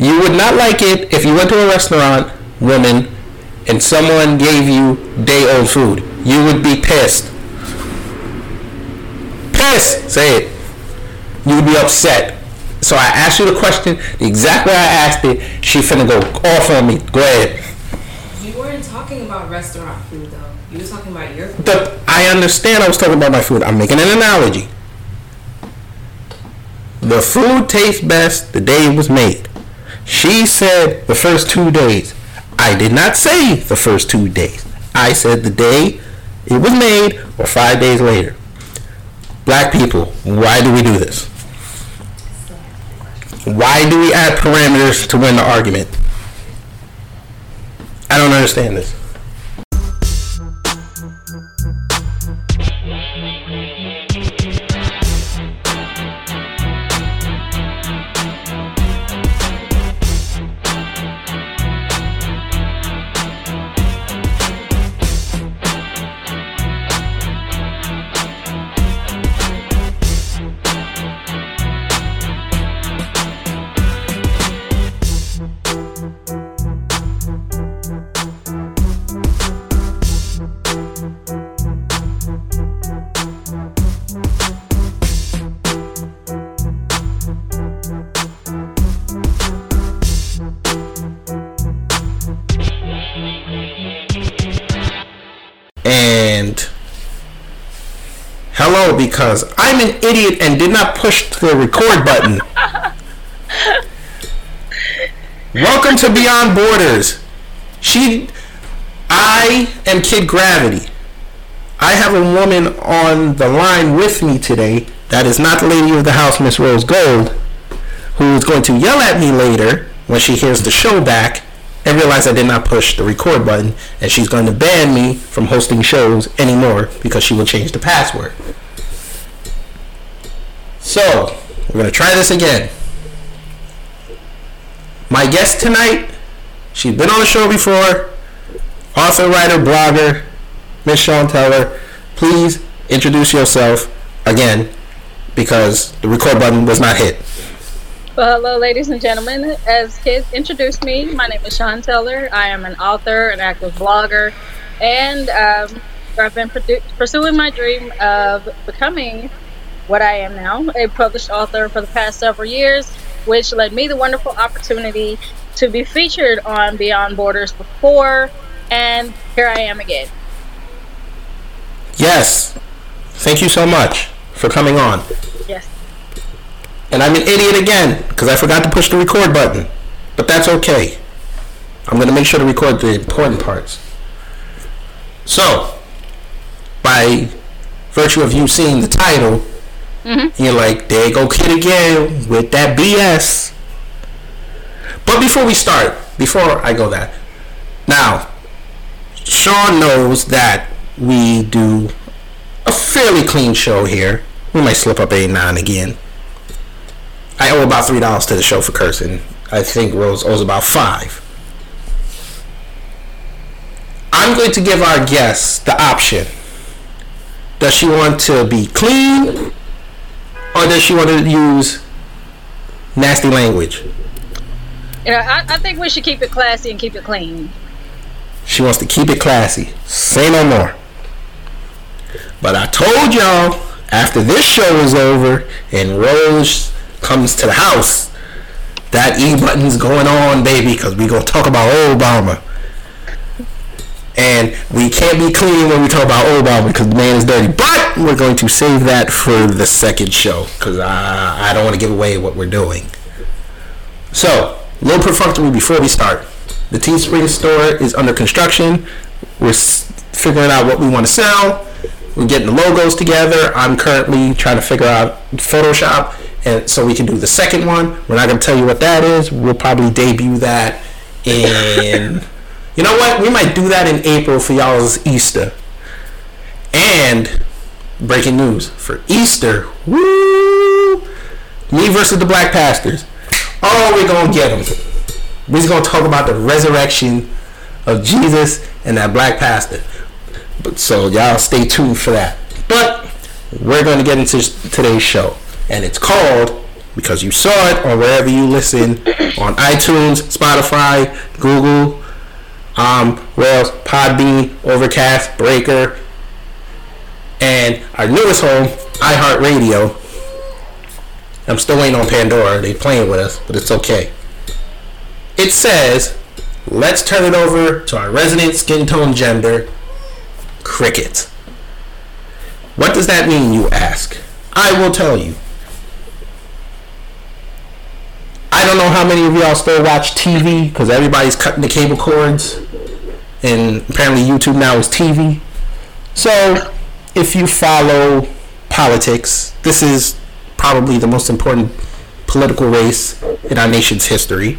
You would not like it if you went to a restaurant, woman, and someone gave you day old food. You would be pissed. Pissed! Say it. You would be upset. So I asked you the question the exact way I asked it. She finna go off on me. Go ahead. You weren't talking about restaurant food though. You were talking about your food. The, I understand I was talking about my food. I'm making an analogy. The food tastes best the day it was made. She said the first two days. I did not say the first two days. I said the day it was made or five days later. Black people, why do we do this? Why do we add parameters to win the argument? I don't understand this. Hello because I'm an idiot and did not push the record button. Welcome to Beyond Borders. She, I am Kid Gravity. I have a woman on the line with me today that is not the lady of the house, Miss Rose Gold, who is going to yell at me later when she hears the show back and realize I did not push the record button, and she's going to ban me from hosting shows anymore because she will change the password. So, we're going to try this again. My guest tonight, she's been on the show before, author, writer, blogger, Miss Sean Teller. Please introduce yourself again because the record button was not hit. Well, hello, ladies and gentlemen. As kids introduced me, my name is Sean Teller. I am an author, an active blogger, and um, I've been produ- pursuing my dream of becoming what I am now, a published author for the past several years, which led me the wonderful opportunity to be featured on Beyond Borders before, and here I am again. Yes. Thank you so much for coming on. Yes. And I'm an idiot again because I forgot to push the record button. But that's okay. I'm going to make sure to record the important parts. So, by virtue of you seeing the title, Mm-hmm. you're like, there go, kid again with that BS. But before we start, before I go that, now, Sean knows that we do a fairly clean show here. We might slip up a nine again. I owe about three dollars to the show for cursing. I think Rose owes about five. I'm going to give our guest the option. Does she want to be clean, or does she want to use nasty language? You know, I, I think we should keep it classy and keep it clean. She wants to keep it classy. Say no more. But I told y'all after this show is over and Rose comes to the house, that E button's going on, baby, because we going to talk about Obama. And we can't be clean when we talk about Obama because the man is dirty. But we're going to save that for the second show because I, I don't want to give away what we're doing. So, a little perfunctory before we start. The Teespring store is under construction. We're figuring out what we want to sell. We're getting the logos together. I'm currently trying to figure out Photoshop and so we can do the second one. We're not gonna tell you what that is. We'll probably debut that in. You know what? We might do that in April for y'all's Easter. And breaking news for Easter. Woo! Me versus the Black Pastors. Oh, we're gonna get them. We're gonna talk about the resurrection of Jesus and that Black Pastor. But so y'all stay tuned for that. But we're gonna get into today's show, and it's called because you saw it or wherever you listen on iTunes, Spotify, Google, um, where else? Podbean, Overcast, Breaker, and our newest home, iHeartRadio. I'm still waiting on Pandora. They playing with us, but it's okay. It says, let's turn it over to our resident skin tone gender, Cricket. What does that mean, you ask? I will tell you. I don't know how many of y'all still watch TV because everybody's cutting the cable cords, and apparently YouTube now is TV. So, if you follow politics, this is probably the most important political race in our nation's history.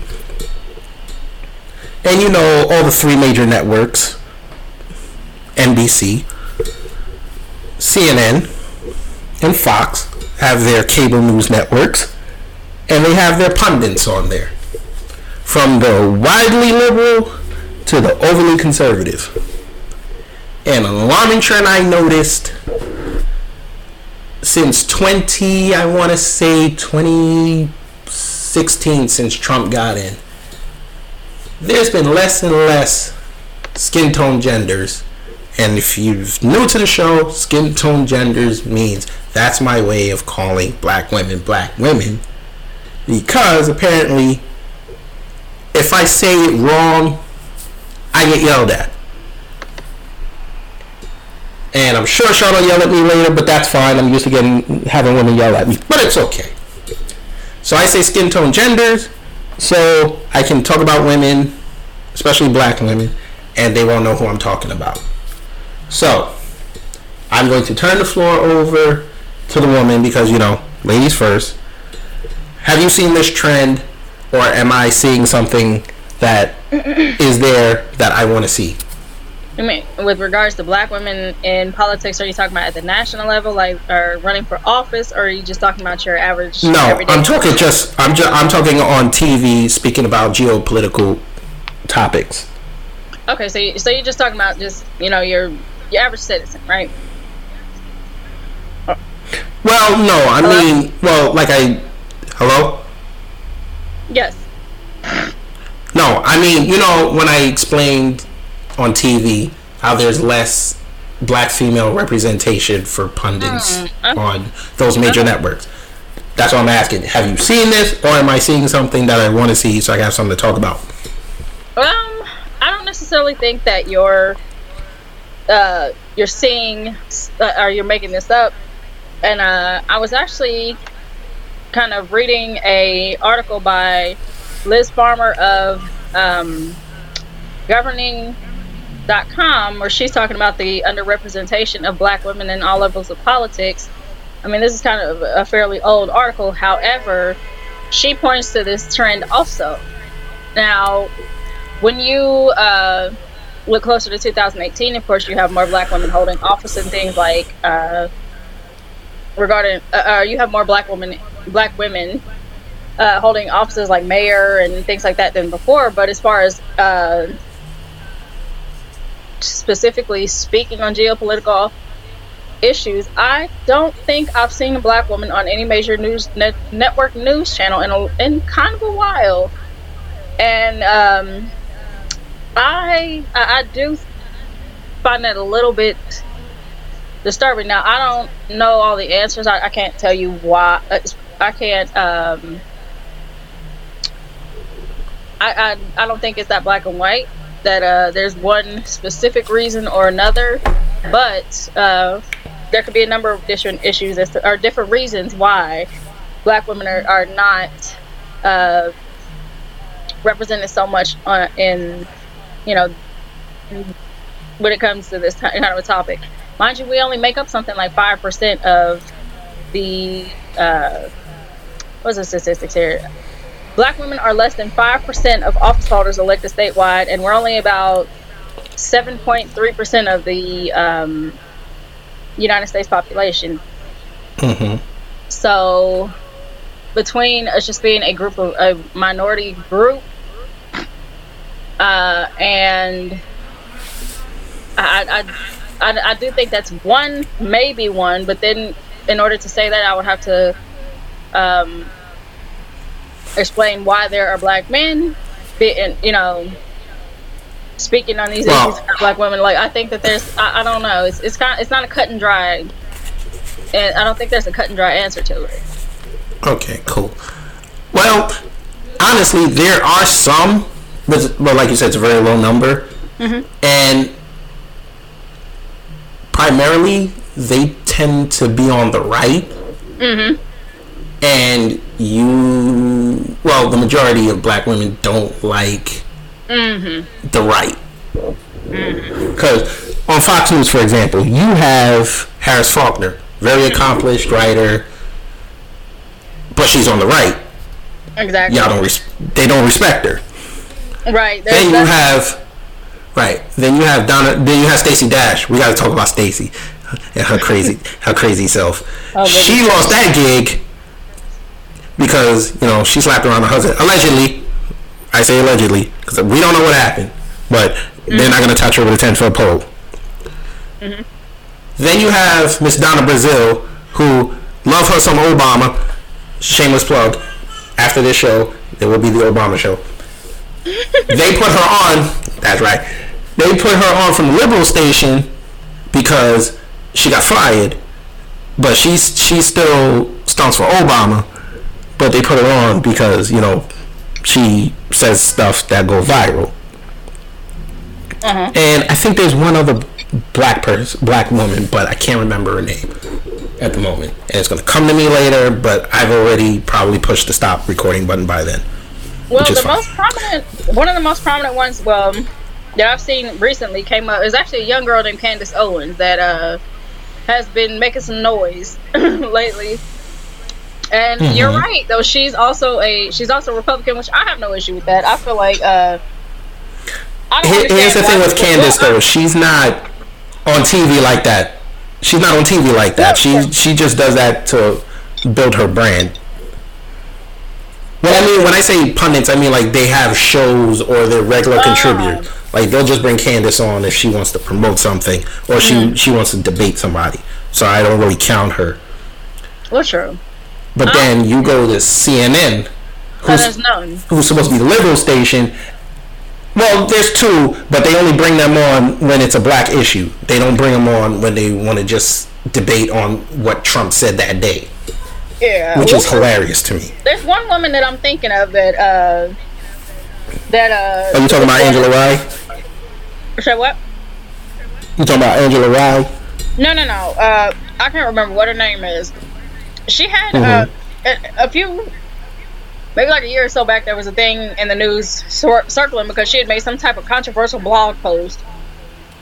And you know all the three major networks NBC, CNN, and Fox have their cable news networks, and they have their pundits on there. From the widely liberal to the overly conservative. An alarming trend I noticed since 20, I want to say 2016, since Trump got in. There's been less and less skin tone genders. And if you're new to the show, skin tone genders means that's my way of calling black women black women. Because apparently, if I say it wrong, I get yelled at. And I'm sure Sean will yell at me later, but that's fine. I'm used to getting having women yell at me, but it's okay. So I say skin tone genders, so I can talk about women, especially black women, and they won't know who I'm talking about. So I'm going to turn the floor over to the woman because you know, ladies first. Have you seen this trend, or am I seeing something that is there that I want to see? I mean, with regards to black women in politics, are you talking about at the national level, like, or running for office, or are you just talking about your average? No, I'm talking just I'm just I'm talking on TV speaking about geopolitical topics. Okay, so you, so you're just talking about just you know your your average citizen, right? Well, no, I Hello? mean, well, like I Hello? Yes. No, I mean, you know, when I explained on TV how there's less black female representation for pundits Mm, on those major networks. That's what I'm asking. Have you seen this, or am I seeing something that I want to see so I can have something to talk about? Um, I don't necessarily think that you're uh you're seeing uh, or you're making this up. And uh, I was actually kind of reading a article by Liz Farmer of um, governing.com where she's talking about the underrepresentation of black women in all levels of politics. I mean, this is kind of a fairly old article. However, she points to this trend also. Now, when you uh, look closer to 2018, of course, you have more black women holding office and things like uh, regarding. Uh, uh, you have more black women, black women uh, holding offices like mayor and things like that than before. But as far as uh, specifically speaking on geopolitical issues, I don't think I've seen a black woman on any major news net, network news channel in a, in kind of a while, and um, I, I do find that a little bit disturbing. Now I don't know all the answers. I, I can't tell you why. uh, I can't. Um, I, I I don't think it's that black and white. That uh, there's one specific reason or another, but uh, there could be a number of different issues as to, or different reasons why black women are, are not uh, represented so much on, in you know when it comes to this kind of a topic. Mind you, we only make up something like five percent of the uh, what's the statistics here? Black women are less than five percent of office holders elected statewide, and we're only about seven point three percent of the um, United States population. Mm-hmm. So, between us just being a group of a minority group, uh, and I, I, I, I do think that's one, maybe one, but then in order to say that, I would have to um, explain why there are black men, be, and, you know, speaking on these issues for black women. Like, I think that there's, I, I don't know, it's it's kind, it's not a cut and dry, and I don't think there's a cut and dry answer to it. Okay, cool. Well, honestly, there are some, but, but like you said, it's a very low number, mm-hmm. and primarily they tend to be on the right. Mm-hmm. And you, well, the majority of black women don't like the right. Because on Fox News, for example, you have Harris Faulkner, very accomplished writer, but she's on the right. Exactly. Y'all don't res- they don't respect her. Right. Then you have right. Then you have Donna. Then you have Stacey Dash. We got to talk about Stacey and her crazy her crazy self. Oh, she lost that gig because you know she slapped around her husband allegedly. I say allegedly because we don't know what happened, but they're mm-hmm. not going to touch her with a ten foot pole. Mm-hmm. Then you have Miss Donna Brazile, who love her some Obama. Shameless plug. After this show, there will be the Obama show. they put her on. That's right. They put her on from the liberal station because she got fired, but she's she still stunts for Obama. But they put her on because you know she says stuff that go viral. And I think there's one other black person, black woman, but I can't remember her name at the moment. And it's gonna come to me later, but I've already probably pushed the stop recording button by then. Well, the fine. most prominent, one of the most prominent ones, well, that I've seen recently came up. Is actually a young girl named Candace Owens that uh has been making some noise lately. And Mm-hmm. you're right, though. She's also a she's also a Republican, which I have no issue with that. I feel like uh. I don't Here- Here's the thing with Candace though, she's not on TV like that. She's not on TV like that. She she just does that to build her brand. What I mean when I say pundits, I mean like they have shows or they're regular Ah. contributors. Like they'll just bring Candace on if she wants to promote something or Mm-hmm. she she wants to debate somebody. So I don't really count her. Well, true. But then you go to CNN, who's who's supposed to be the liberal station. Well, there's two, but they only bring them on when it's a black issue. They don't bring them on when they want to just debate on what Trump said that day, Yeah. which well, is hilarious to me. There's one woman that I'm thinking of that uh that uh. Are you talking about Angela Rye? Say what? You talking about Angela Rye? No, no, no. Uh, I can't remember what her name is. She had uh, a, a few, maybe like a year or so back, there was a thing in the news cir- circling because she had made some type of controversial blog post,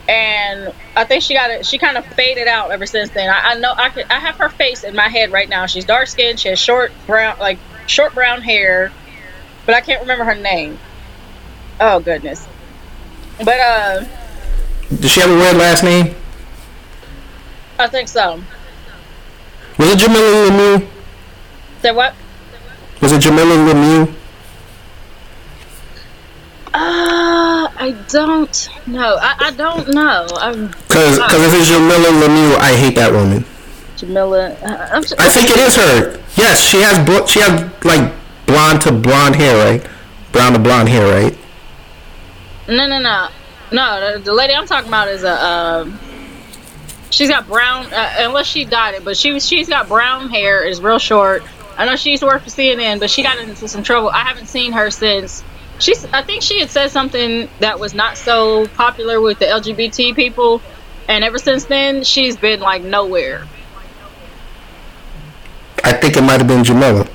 and I think she got it. She kind of faded out ever since then. I, I know I can. I have her face in my head right now. She's dark skinned. She has short brown, like short brown hair, but I can't remember her name. Oh goodness. But uh, Does she have a weird last name? I think so. Was it Jamilah Lemieux? Say what? Was it Jamilah Lemieux? Uh, I don't know. I, I don't know. Because if it's Jamilah Lemieux, I hate that woman. Jamilah. Uh, I'm I think it is her. Yes, she has she has like blonde to blonde hair, right? Brown to blonde hair, right? No, no, no, no. The, the lady I'm talking about is a. Um, she's got brown. Uh, unless she dyed it, but she was. She's got brown hair. Is real short. I know she used to work for CNN, but she got into some trouble. I haven't seen her since. She's. I think she had said something that was not so popular with the LGBT people, and ever since then, she's been like nowhere. I think it might have been Jamilah.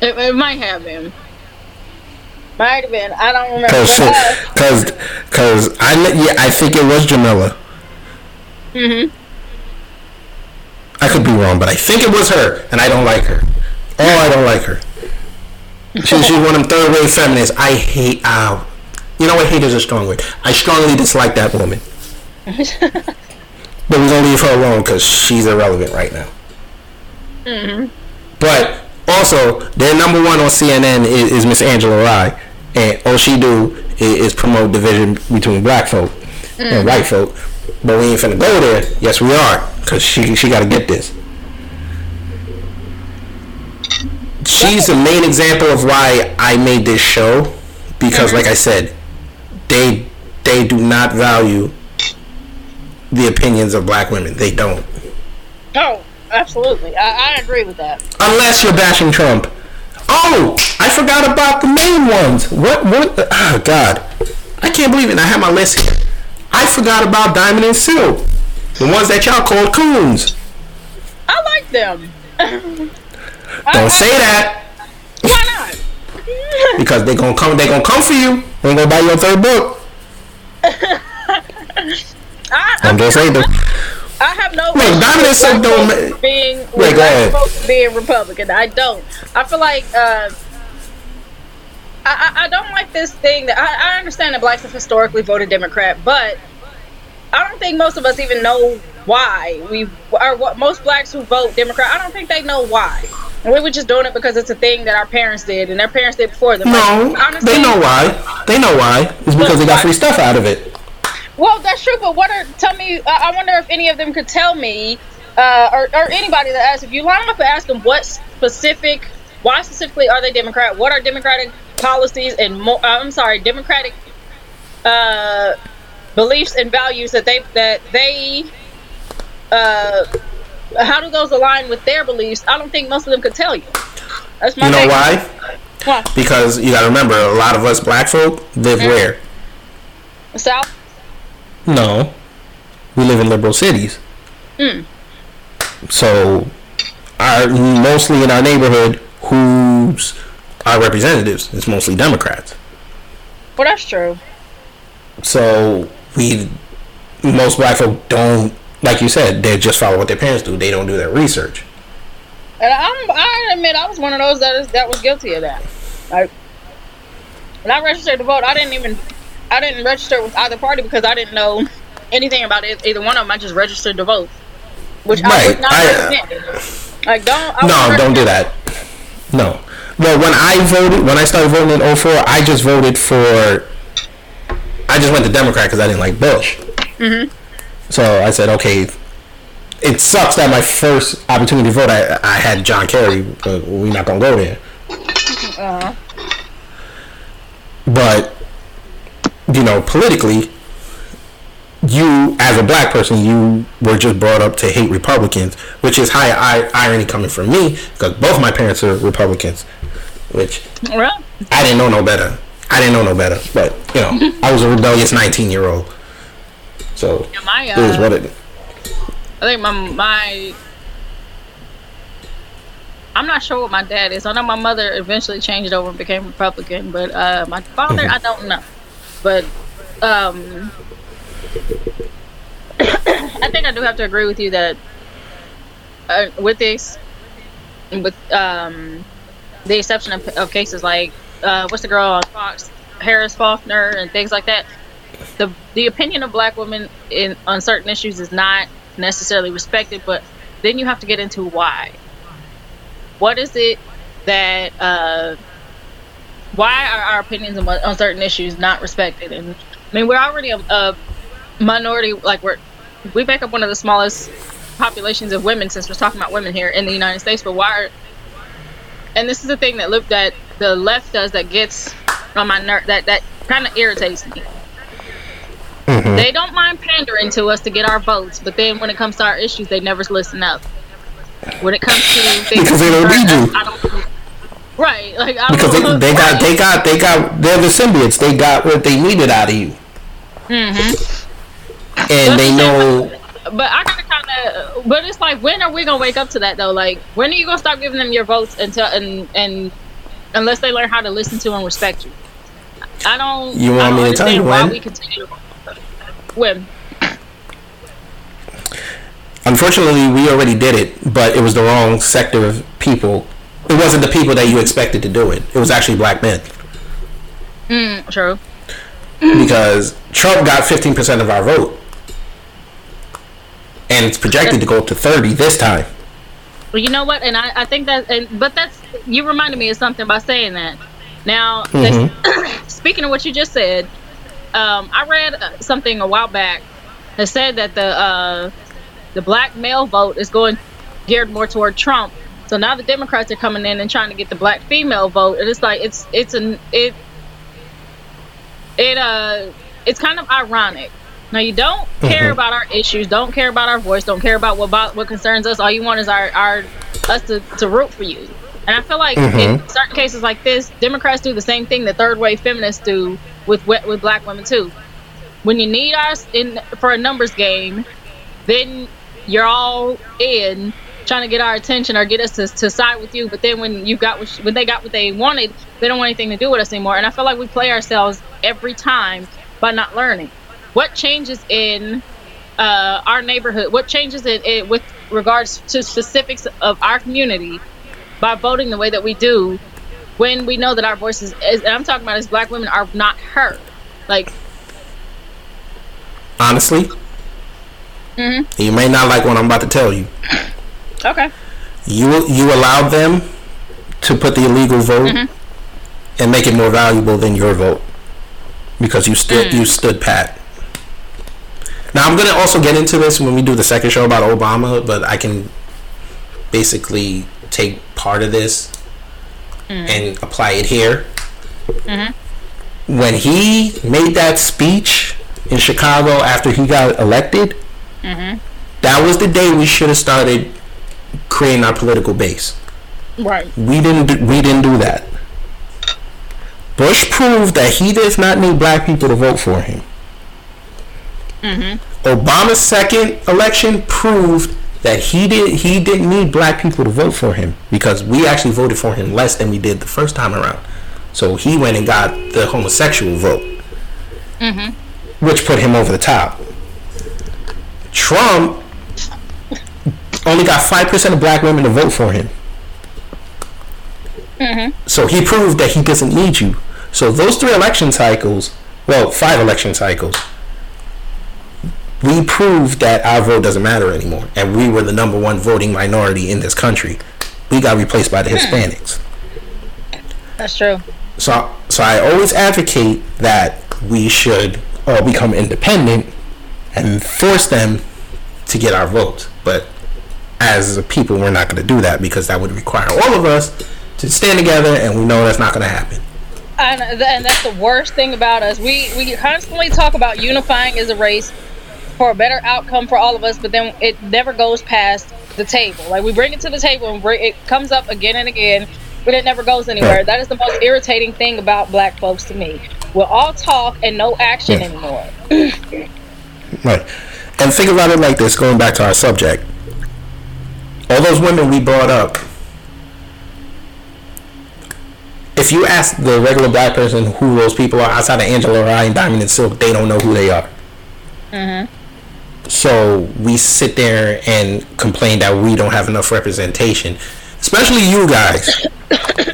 It, it might have been. Might have been. I don't remember. Cause, cause, cause I yeah, I think it was Jamilah. mhm. I could be wrong, but I think it was her, and I don't like her. Oh, I don't like her. She, she's one of them third wave feminists. I hate. Uh, you know what? Hate is a strong word. I strongly dislike that woman. but we're gonna leave her alone because she's irrelevant right now. Mhm. But also, their number one on CNN is, is Miss Angela Rye, and all she do is, is promote division between black folk and white folk. But we ain't finna go there. Yes, we are, cause she she got to get this. She's the main example of why I made this show, because like I said, they they do not value the opinions of black women. They don't. Oh, absolutely. I, I agree with that. Unless you're bashing Trump. Oh, I forgot about the main ones. What? What? Oh God, I can't believe it. I have my list here. I forgot about Diamond and Silk, the ones that y'all called coons. I like them. Don't say that Why not? because they gonna come. They gonna come for you. They gonna buy your third book. I, I'm just saying. I have no issue Diamond and Silk don't being Wait, go ahead. being Republican. I don't. I feel like uh, I, I don't like this thing that I, I understand that blacks have historically voted Democrat, but I don't think most of us even know why we or what most blacks who vote Democrat. I don't think they know why. And we were just doing it because it's a thing that our parents did and their parents did before them. No, Like, they know why. They know why. It's because they got free stuff out of it. Well, that's true, but what are tell me? I I wonder if any of them could tell me, uh, or, or anybody that asks, if you line up and ask them what specific, why specifically are they Democrat? What are Democratic policies and mo- uh, I'm sorry, Democratic uh, beliefs and values that they that they uh, how do those align with their beliefs? I don't think most of them could tell you. That's my You know thing. why? Why? Because you gotta remember, a lot of us black folk live where? South. No, we live in liberal cities. Hmm. So, our mostly in our neighborhood, who's our representatives? It's mostly Democrats. Well, that's true. So we, most black folk don't, like you said, they just follow what their parents do. They don't do their research. And I'm, I admit I was one of those that is that was guilty of that. Like when I registered to vote, I didn't even I didn't register with either party because I didn't know anything about it, either one of them. I just registered to vote, which I Right, would not I, uh. Like don't I No, don't do that. No. Well, when I voted, when I started voting in 04, I just voted for. I just went to Democrat because I didn't like Bush. Mm-hmm. So I said, okay. It sucks that my first opportunity to vote, I, I had John Kerry, but we're not gonna go there. Uh-huh. But you know, politically, you as a black person, you were just brought up to hate Republicans, which is high I- irony coming from me because both my parents are Republicans, which I didn't know no better. I didn't know no better, but you know, I was a rebellious nineteen year old, so my it is uh, what it. I think my my I'm not sure what my dad is. I know my mother eventually changed over and became Republican, but uh, my father I don't know. But um, I think I do have to agree with you that uh, with this, with um, the exception of, of cases like uh, what's the girl on Fox, Harris Faulkner, and things like that. The the opinion of black women in on certain issues is not necessarily respected, but then you have to get into why. What is it that uh, why are our opinions on, on certain issues not respected? And I mean, we're already a, a minority. Like we're we make up one of the smallest populations of women since we're talking about women here in the United States. But why? Are, and this is the thing that look that the left does that gets on my nerve. That that kind of irritates me. They don't mind pandering to us to get our votes, but then when it comes to our issues, they never listen up. When it comes to things Because they don't need you. I don't, right? Like I Because they, they got they got they got they're the symbiotes. They got what they needed out of you, Mm-hmm. And they know. But I gotta kind of. But it's like, when are we gonna wake up to that though? Like, when are you gonna stop giving them your votes until and and unless they learn how to listen to and respect you? I don't. You want don't me to tell you why when? we continue. When? Unfortunately, we already did it, but it was the wrong sector of people it wasn't the people that you expected to do it. It was actually black men. Mm, true. because Trump got 15% of our vote. And it's projected to go up to 30 this time. Well, you know what? And I, I think that, and but that's you reminded me of something by saying that. Now, this- speaking of what you just said, um, I read uh, something a while back that said that the uh, the black male vote is going geared more toward Trump. So now the Democrats are coming in and trying to get the black female vote, and it's like it's it's an it it uh it's kind of ironic. Now you don't mm-hmm. care about our issues, don't care about our voice, don't care about what about what concerns us. All you want is our our us to, to root for you. And I feel like mm-hmm. in certain cases like this, Democrats do the same thing that third wave feminists do with with with black women too. When you need us in for a numbers game, then you're all in trying to get our attention or get us to, to side with you. But then when you got what, when they got what they wanted, they don't want anything to do with us anymore. And I feel like we play ourselves every time by not learning. What changes in uh, our neighborhood? What changes in it with regards to specifics of our community by voting the way that we do when we know that our voices, as, and I'm talking about as black women, are not heard. Like, Honestly, Mm-hmm. you may not like what I'm about to tell you. okay, You you allowed them to put the illegal vote Mm-hmm. and make it more valuable than your vote because you stood Mm. you stood pat. Now I'm gonna also get into this when we do the second show about Obama, but I can basically take part of this Mm. and apply it here. Mm-hmm. When he made that speech in Chicago after he got elected, Mm-hmm. that was the day we should have started creating our political base. right, We didn't. Do, we didn't do that. Bush proved that he does not need black people to vote for him. Obama's second election proved that he did. He didn't need black people to vote for him because we actually voted for him less than we did the first time around. So he went and got the homosexual vote, mm-hmm. which put him over the top. Trump only got five percent of black women to vote for him. Mm-hmm. So he proved that he doesn't need you. So those three election cycles, well, five election cycles, we proved that our vote doesn't matter anymore, and we were the number one voting minority in this country. We got replaced by the hmm. Hispanics. that's true. So, so I always advocate that we should all become independent and force them to get our votes. But as a people, we're not going to do that because that would require all of us to stand together, and we know that's not going to happen. And, and that's the worst thing about us. We we constantly talk about unifying as a race for a better outcome for all of us, but then it never goes past the table. Like we bring it to the table and bring, it comes up again and again, but it never goes anywhere. That is the most irritating thing about black folks to me. We'll all talk and no action anymore. Right. And think about it like this, going back to our subject. All those women we brought up, if you ask the regular black person who those people are outside of Angela Ryan, Diamond and Silk, they don't know who they are. Mm-hmm. So we sit there and complain that we don't have enough representation, especially you guys.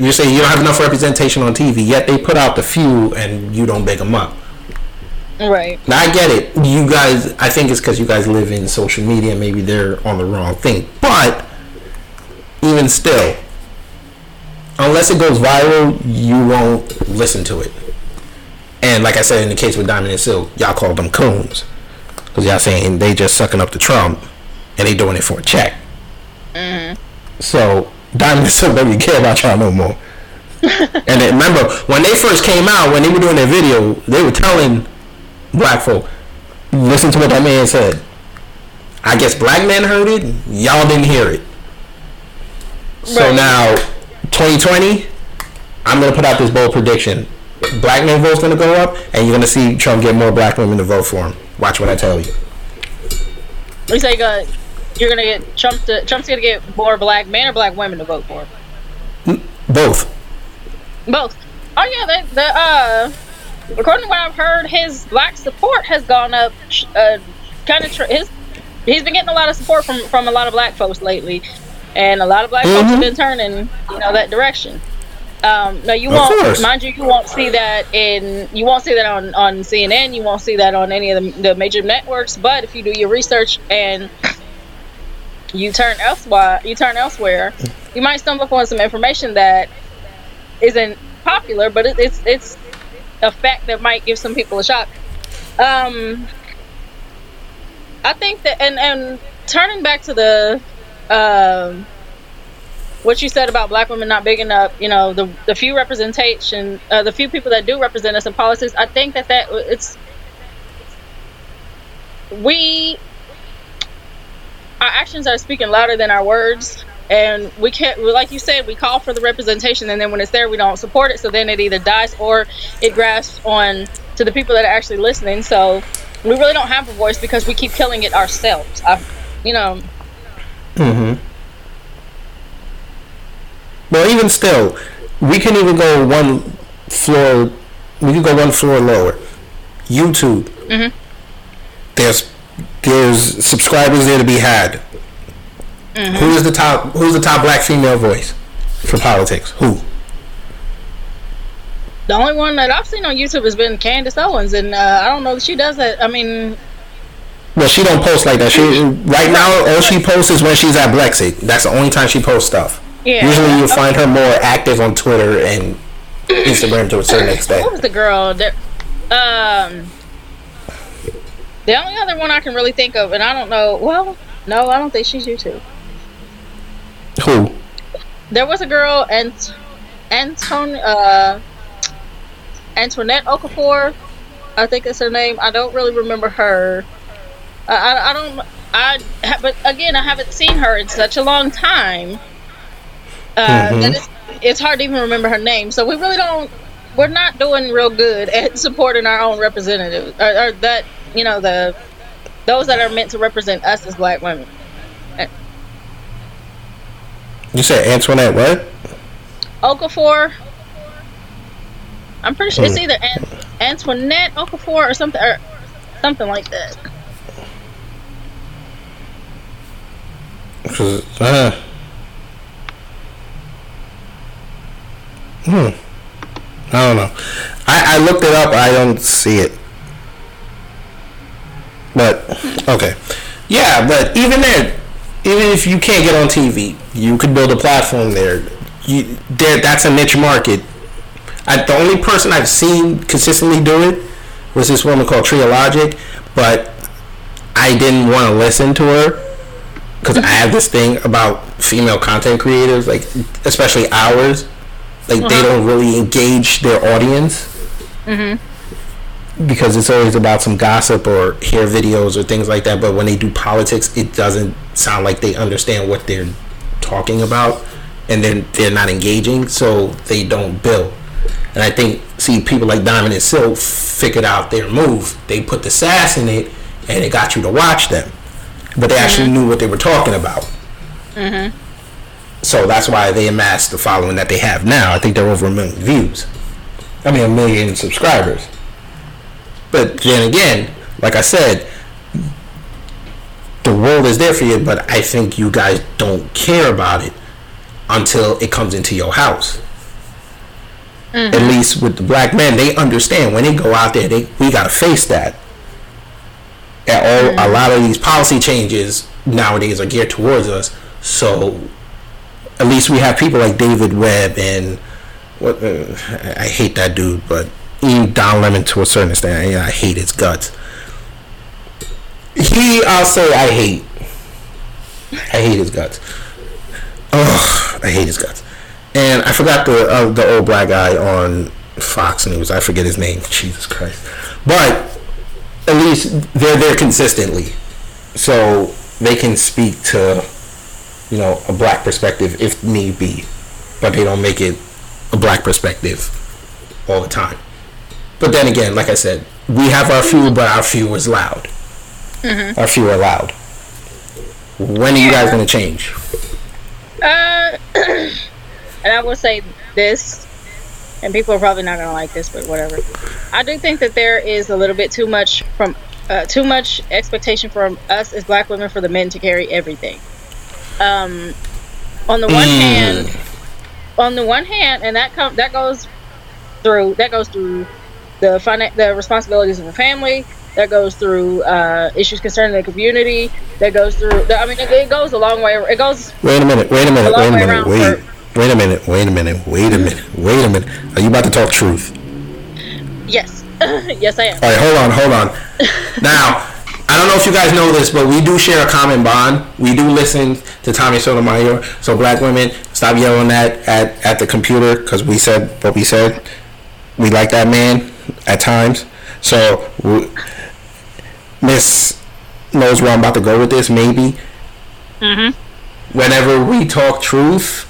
you say you don't have enough representation on TV, yet they put out the few and you don't big them up. Right. Now I get it. You guys, I think it's because you guys live in social media. Maybe they're on the wrong thing. But even still, unless it goes viral, you won't listen to it. And like I said, in the case with Diamond and Silk, y'all called them coons because y'all saying they just sucking up to Trump and they doing it for a check. Mm-hmm. So Diamond Silk don't even care about y'all no more. and then remember when they first came out, when they were doing their video, they were telling black folk, listen to what that man said. I guess black men heard it, y'all didn't hear it. So now, 2020, I'm gonna put out this bold prediction: black men vote's gonna go up, and you're gonna see Trump get more black women to vote for him. Watch what I tell you. You say uh, you're gonna get Trump to Trump's gonna get more black men or black women to vote for him. Both. Both. Oh yeah, the, the uh, according to what I've heard, his black support has gone up. Uh, kind of tr- his he's been getting a lot of support from from a lot of black folks lately. and a lot of black folks Mhm. have been turning, you know, that direction. Um, no, you Of won't. course. Mind you, you won't see that in. You won't see that on on CNN. You won't see that on any of the, the major networks. But if you do your research and you turn elsewhere, you turn elsewhere, you might stumble upon some information that isn't popular, but it, it's it's a fact that might give some people a shock. Um, I think that, and and turning back to the um, what you said about black women not big enough, you know, the the few representation, uh, the few people that do represent us in politics, I think that that it's we our actions are speaking louder than our words and we can't like you said we call for the representation and then when it's there we don't support it so then it either dies or it grasps on to the people that are actually listening so we really don't have a voice because we keep killing it ourselves I, you know Mm-hmm. Well, even still, we can even go one floor. We can go one floor lower. YouTube. Mhm. There's there's subscribers there to be had. Who is the top? Who's the top black female voice for politics? Who? the only one that i've seen on youtube has been candace owens and uh, i don't know that she does that i mean Well, she don't post like that. She right now all she posts is when she's at Blexit. That's the only time she posts stuff. Yeah Usually, you'll find her more active on Twitter and Instagram to a certain extent. What was the girl that? Um, the only other one I can really think of, and I don't know. Well, no, I don't think she's YouTube. Who? There was a girl, Ant, Anton, uh, Antoinette Okafor. I think that's her name. I don't really remember her. I, I, I don't. I but again, I haven't seen her in such a long time. Uh, Mhm. that it's, it's hard to even remember her name. So we really don't. We're not doing real good at supporting our own representatives, or, or that you know the those that are meant to represent us as black women. You said Antoinette what? Okafor. I'm pretty sure it's Hmm. either An- Antoinette Okafor or something, or something like that. uh, hmm. I don't know. I, I looked it up. I don't see it. But okay, yeah. But even there, even if you can't get on TV, you could build a platform there. You, there that's a niche market. I, the only person I've seen consistently do it was this woman called Tria Logic, but I didn't want to listen to her because I have this thing about female content creators, like especially ours, like they Uh-huh. don't really engage their audience because it's always about some gossip or hair videos or things like that. But when they do politics, it doesn't sound like they understand what they're talking about, and then they're not engaging, so they don't build. And I think, see, people like Diamond and Silk figured out their move. They put the sass in it, and it got you to watch them. But they actually knew what they were talking about. So that's why they amassed the following that they have now. I think they're over a million views. I mean, a million subscribers. But then again, like I said, the world is there for you, but I think you guys don't care about it until it comes into your house. Mm-hmm. At least with the black men, they understand when they go out there, they we gotta face that. And all, a mm-hmm. lot of these policy changes nowadays are geared towards us. So at least we have people like David Webb and what uh, I hate that dude, but even Don Lemon to a certain extent, I, I hate his guts. He, I'll say, I hate. I hate his guts. I hate his guts. And I forgot the uh, the old black guy on Fox News. I forget his name. Jesus Christ. But at least they're there consistently, so they can speak to you know a black perspective if need be, but they don't make it a black perspective all the time. But then again, like I said, we have our few, but our few is loud. Our few are loud. When are you guys going to change? Uh, and I will say this, and people are probably not gonna like this, but whatever. I do think that there is a little bit too much from uh, too much expectation from us as black women for the men to carry everything. Um, on the one hand, on the one hand, and that com- that goes through that goes through the finan- the responsibilities of the family. That goes through uh, issues concerning the community. That goes through. The, I mean, it, it goes a long way. It goes. Wait a minute. Wait a minute. A Wait a minute. Wait. for- Wait a minute. Wait a minute. Wait a minute. Wait a minute. Are you about to talk truth? Yes, yes, I am. All right. Hold on. Hold on. Now, I don't know if you guys know this, but we do share a common bond. We do listen to Tommy Sotomayor. So, black women, stop yelling at at, at the computer because we said what we said. We like that man at times. So, Miss knows where I'm about to go with this. Maybe. Mm-hmm. Whenever we talk truth,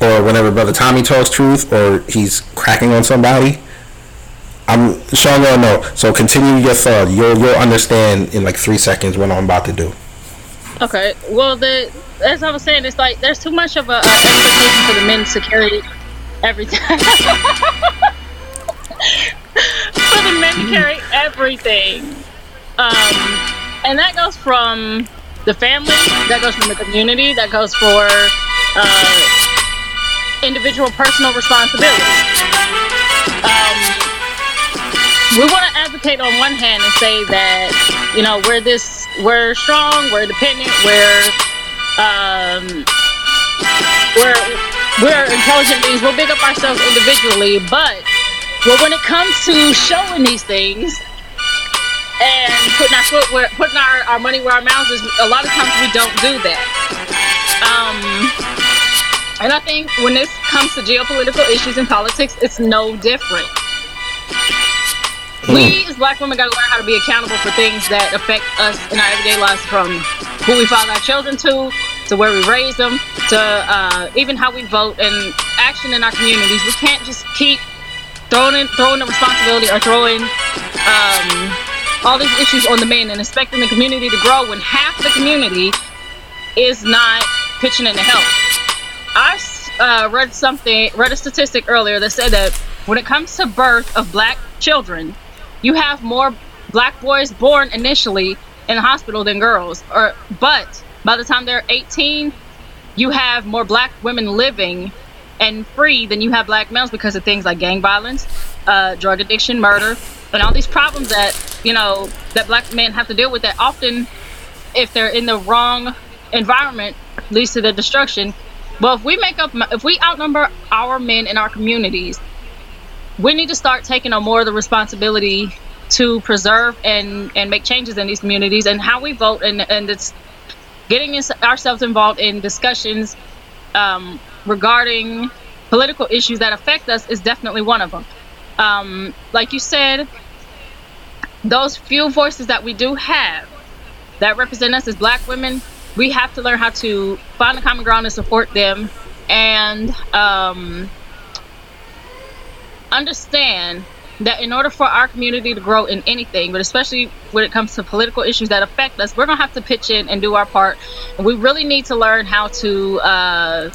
or whenever Brother Tommy talks truth, or he's cracking on somebody, I'm Sean gonna know. So continue your thought. You'll you'll understand in like three seconds what I'm about to do. Okay. Well, the as I was saying, it's like there's too much of a, expectation for the men to carry everything. for the men to carry everything, um, and that goes from the family, that goes from the community, that goes for uh, individual personal responsibility. Um, we want to advocate on one hand and say that you know we're this we're strong we're independent we're um we're we're intelligent beings. We'll big up ourselves individually but well when it comes to showing these things and putting our foot where putting our, our money where our mouths is a lot of times we don't do that. Um and i think when this comes to geopolitical issues and politics it's no different we as black women got to learn how to be accountable for things that affect us in our everyday lives from who we father our children to to where we raise them to uh, even how we vote and action in our communities. We can't just keep throwing in, throwing the responsibility or throwing um, all these issues on the men and expecting the community to grow when half the community is not pitching in to help. I uh, read something, read a statistic earlier that said that when it comes to birth of black children, you have more black boys born initially in the hospital than girls. Or but by the time they're 18, you have more black women living and free than you have black males because of things like gang violence, uh, drug addiction, murder, and all these problems that you know that black men have to deal with. That often, if they're in the wrong environment, leads to their destruction. Well, if we make up, if we outnumber our men in our communities, we need to start taking on more of the responsibility to preserve and and make changes in these communities and how we vote and and it's getting ourselves involved in discussions um, regarding political issues that affect us is definitely one of them. Um, like you said, those few voices that we do have that represent us as black women, we have to learn how to find a common ground and support them and um, understand that in order for our community to grow in anything, but especially when it comes to political issues that affect us, we're gonna have to pitch in and do our part. And we really need to learn how to uh,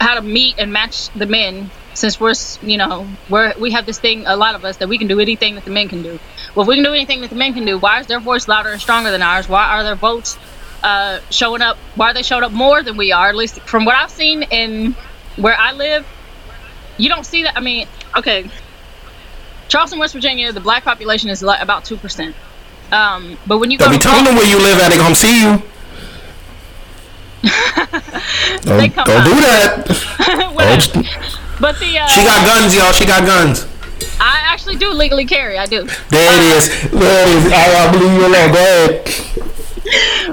how to meet and match the men, since we're you know we're we have this thing, a lot of us that we can do anything that the men can do. Well, if we can do anything that the men can do, why is their voice louder and stronger than ours? Why are their votes uh, showing up? Why are they showing up more than we are? At least from what I've seen in where I live, you don't see that. I mean, okay, Charleston, West Virginia, the black population is about two percent. Um, but when you go Don't be to telling them where you live at. They gonna see you. Don't, don't do that. Don't- But the uh, She got guns, y'all. She got guns. I actually do legally carry. I do. There it is. There it is. I, I believe you alone. Go ahead.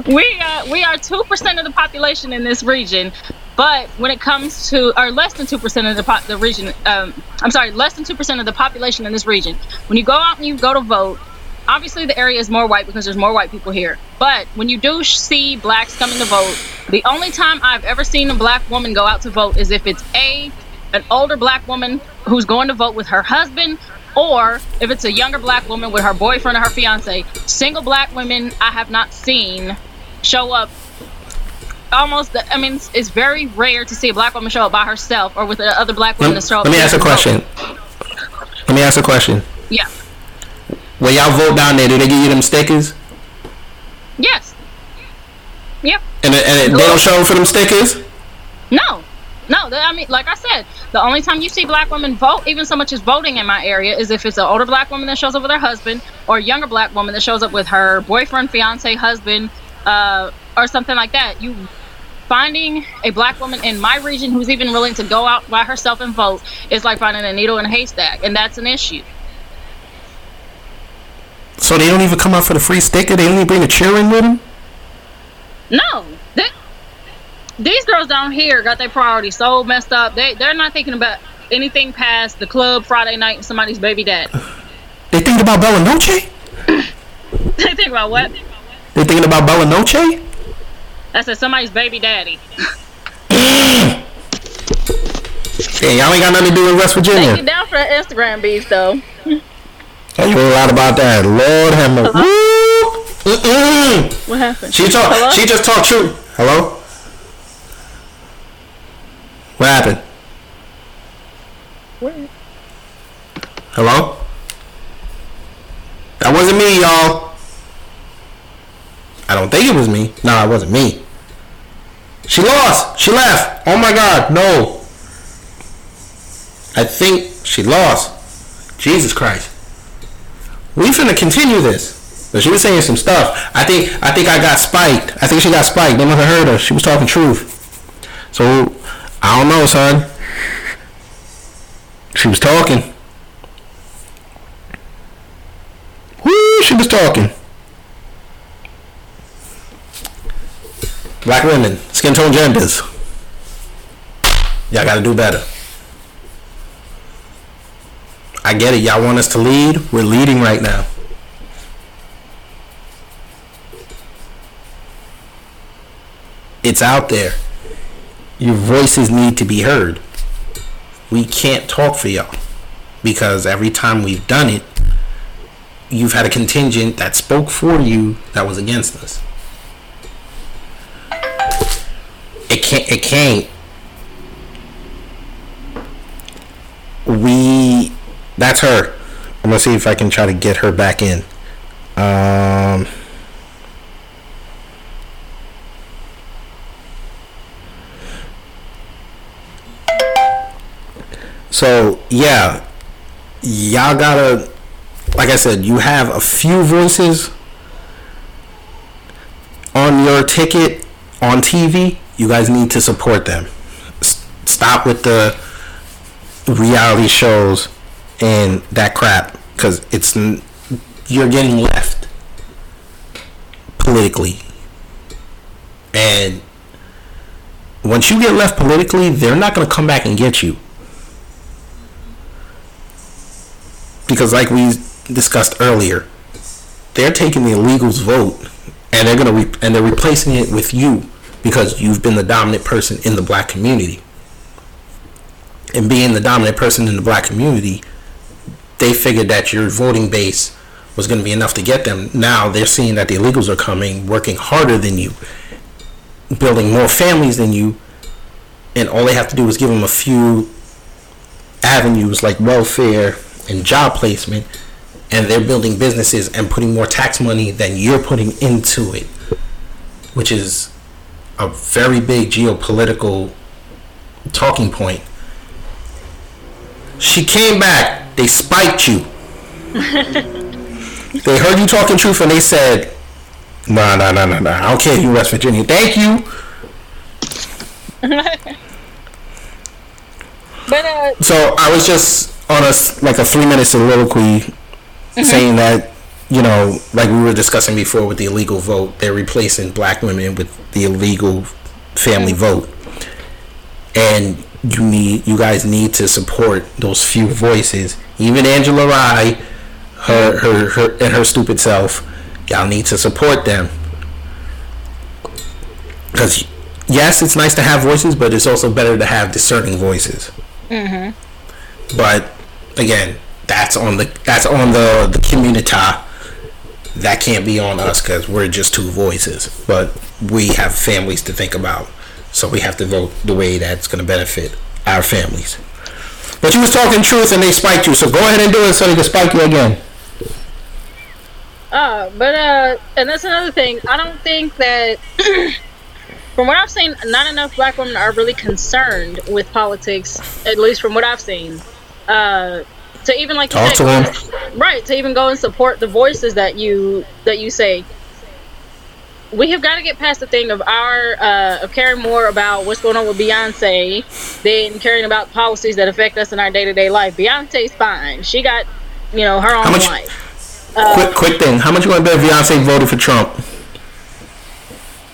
We uh, we are two percent of the population in this region, but when it comes to or less than two percent of the po- the region, um, I'm sorry, less than two percent of the population in this region. When you go out and you go to vote, obviously the area is more white because there's more white people here. But when you do see blacks coming to vote, the only time I've ever seen a black woman go out to vote is if it's a an older black woman who's going to vote with her husband or if it's a younger black woman with her boyfriend or her fiance single black women i have not seen show up almost i mean it's, it's very rare to see a black woman show up by herself or with the other black women to show up Let me ask a to vote. question. Let me ask a question. yeah When y'all vote down there, do they give you them stickers? yes yep And, and they don't show for them stickers. No, no. I mean, like I said, the only time you see black women vote, even so much as voting in my area, is if it's an older black woman that shows up with her husband, or a younger black woman that shows up with her boyfriend, fiance, husband, uh, or something like that. You finding a black woman in my region who's even willing to go out by herself and vote is like finding a needle in a haystack, and that's an issue. So they don't even come out for the free sticker. They only bring a chair in with them. No, they, these girls down here got their priorities so messed up. They they're not thinking about anything past the club Friday night and somebody's baby dad. They think about Bella Noche. they think about what? They thinking about Bella Noche. I said somebody's baby daddy. Hey, y'all ain't got nothing to do with West They Virginia. get down for the Instagram beef though. Oh, you ain't lied about that. Lord have mercy. Uh-huh. What happened? She talk. Hello? She just talked true. Hello. What happened? What? Hello. That wasn't me, y'all. I don't think it was me. No, it wasn't me. She lost. She left. Oh my God, no. I think she lost. Jesus Christ. We finna continue this. But she was saying some stuff. I think I think I got spiked. I think she got spiked. They must heard her. She was talking truth. So I don't know, son. She was talking. Woo, she was talking. Black women, skin tone genders. Y'all gotta do better. I get it. Y'all want us to lead. We're leading right now. It's out there. Your voices need to be heard. We can't talk for y'all because every time we've done it, you've had a contingent that spoke for you that was against us. It can't. It can't. We. That's her. I'm gonna see if I can try to get her back in. Um. So yeah, y'all gotta. Like I said, you have a few voices on your ticket on TV. You guys need to support them. S- stop with the reality shows and that crap because it's you're getting left politically. And once you get left politically they're not going to come back and get you. Because like we discussed earlier they're taking the illegals vote and they're going to re- and they're replacing it with you because you've been the dominant person in the black community and being the dominant person in the black community, they figured that your voting base was going to be enough to get them. Now they're seeing that the illegals are coming, working harder than you, building more families than you, and all they have to do is give them a few avenues like welfare and job placement, and they're building businesses and putting more tax money than you're putting into it, which is a very big geopolitical talking point. She came back. They spiked you. they heard you talking truth and they said, "Nah, nah, nah, nah, nah. I don't care if you West Virginia. Thank you." But uh, So I was just on a like a three minute soliloquy saying that you know, like we were discussing before with the illegal vote, they're replacing black women with the illegal family vote, and you need you guys need to support those few voices. Even Angela Rye, her her her and her stupid self, y'all need to support them because yes, it's nice to have voices, but it's also better to have discerning voices. Mm-hmm. But again, that's on the that's on the the community. That can't be on us because we're just two voices. But we have families to think about, so we have to vote the way that's going to benefit our families. But you was talking truth and they spiked you, so go ahead and do it so they can spike you again. uh, but uh, and that's another thing. I don't think that from what I've seen, not enough black women are really concerned with politics, at least from what I've seen. Uh, to even like Talk to them. right? To even go and support the voices that you that you say. We have got to get past the thing of our uh, of caring more about what's going on with Beyonce than caring about policies that affect us in our day to day life. Beyonce's fine; she got you know her own much- life. Uh, quick, quick thing. How much you want to bet Beyonce voted for Trump?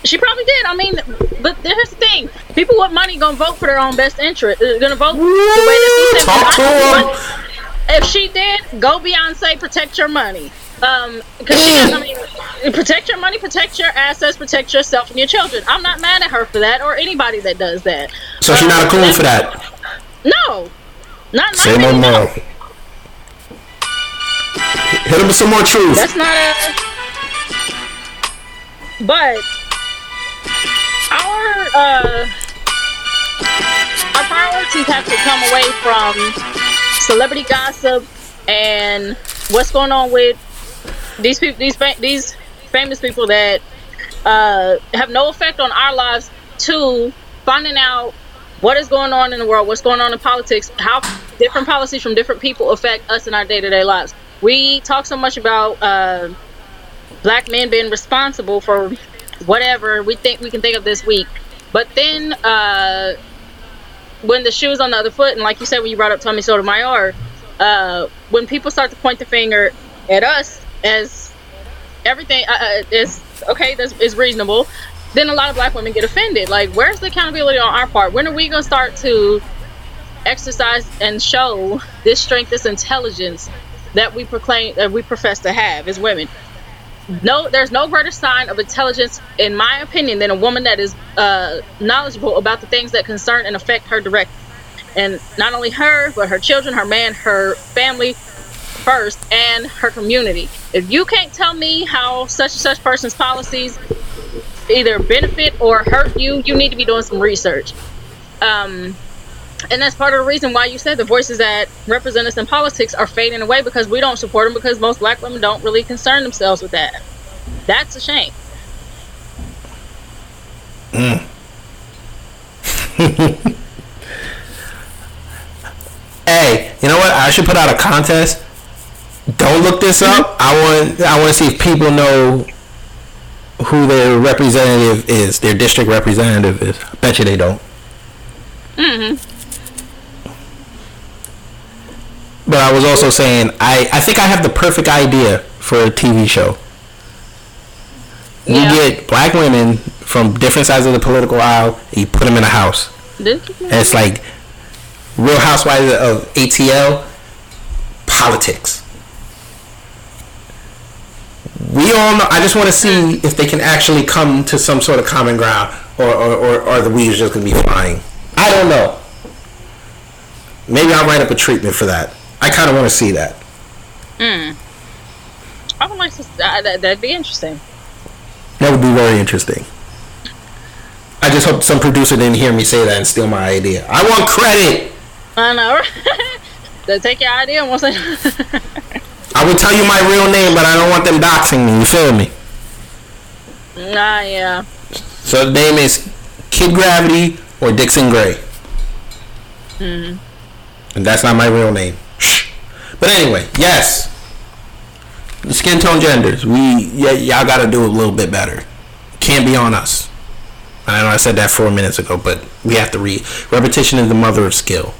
She probably did. I mean, but here's the thing: people with money gonna vote for their own best interest. Uh, gonna vote the way that she said. Talk to but If she did, go Beyonce, protect your money. Um, because she, I mean, protect your money, protect your assets, protect yourself and your children. I'm not mad at her for that, or anybody that does that. So she's not a coon for that. No, not Say no more. Hit him with some more truth. That's not a. But our uh, our priorities have to come away from celebrity gossip and what's going on with these people, these these famous people that uh, have no effect on our lives. To finding out what is going on in the world, what's going on in politics, how different policies from different people affect us in our day to day lives. We talk so much about uh, black men being responsible for whatever we think we can think of this week, but then uh, when the shoe's on the other foot, and like you said when you brought up Tommy Sotomayor, uh, when people start to point the finger at us as everything uh, uh, is okay, that's is reasonable. Then a lot of black women get offended. Like, where's the accountability on our part? When are we gonna start to exercise and show this strength, this intelligence that we proclaim, that we profess to have as women? No, there's no greater sign of intelligence, in my opinion, than a woman that is uh, knowledgeable about the things that concern and affect her directly. And not only her, but her children, her man, her family first, and her community. If you can't tell me how such and such person's policies either benefit or hurt you, you need to be doing some research. Um, and that's part of the reason why you said the voices that represent us in politics are fading away because we don't support them because most black women don't really concern themselves with that. That's a shame. Mm. Hey, you know what? I should put out a contest. Don't look this up. I want I want to see if people know who their representative is, their district representative is. I bet you they don't. Mm-hmm. But I was also saying I, I think I have the perfect idea for a TV show. You Yeah. get black women from different sides of the political aisle, and you put them in a house. This- And it's like Real Housewives of ATL politics. We all know. I just want to see if they can actually come to some sort of common ground, or or, or, or the weeds just gonna be flying. I don't know. Maybe I'll write up a treatment for that. I kind of want to see that. Hmm. I would like to. Uh, that, that'd be interesting. That would be very interesting. I just hope some producer didn't hear me say that and steal my idea. I want credit. I know. They take your idea and once they. I would tell you my real name, but I don't want them doxing me. You feel me? nah, yeah. So the name is Kid Gravity or Dixon Gray. And that's not my real name. But anyway, yes. The skin tone genders. We y- y'all got to do a little bit better. Can't be on us. I know I said that four minutes ago, but we have to read. Repetition is the mother of skill.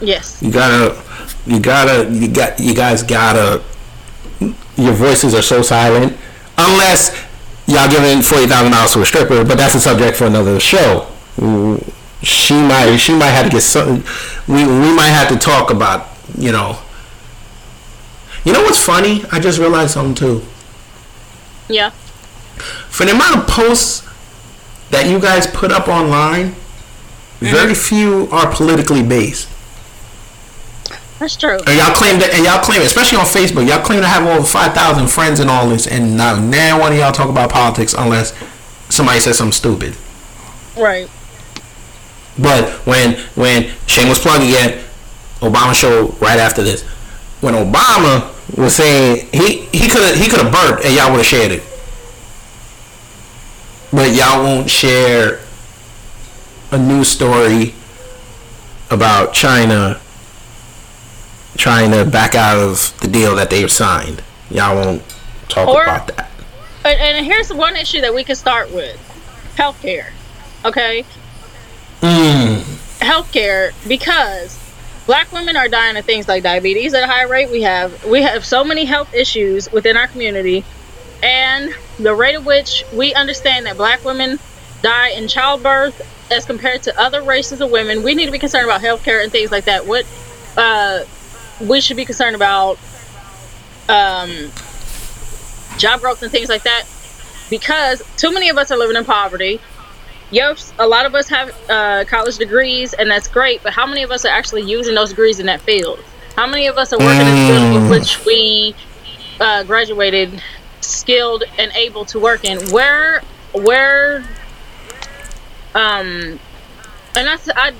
Yes. You gotta, you gotta, you got, you guys gotta. Your voices are so silent, unless y'all giving forty thousand dollars to a stripper, but that's a subject for another show. She might, she might have to get some. We we might have to talk about, you know. You know what's funny? I just realized something too. Yeah. For the amount of posts that you guys put up online, mm-hmm. very few are politically based. That's true. And y'all claim that, and y'all claim, especially on Facebook, y'all claim to have over five thousand friends and all this, and not now one of y'all talk about politics unless somebody says something stupid. Right. But when when shameless plug again, Obama show right after this, when Obama was saying he he could have he could have burnt and y'all would have shared it, but y'all won't share a news story about China trying to back out of the deal that they've signed. Y'all won't talk Or- about that. And, and here's one issue that we can start with: healthcare. Okay, Mm. healthcare because black women are dying of things like diabetes at a high rate. We have we have so many health issues within our community, and the rate at which we understand that black women die in childbirth as compared to other races of women, we need to be concerned about healthcare and things like that. What uh, we should be concerned about um, job growth and things like that because too many of us are living in poverty. Yes, a lot of us have uh, college degrees, and that's great. But how many of us are actually using those degrees in that field? How many of us are working in the field which we uh, graduated, skilled and able to work in? Where, where, um, and I, I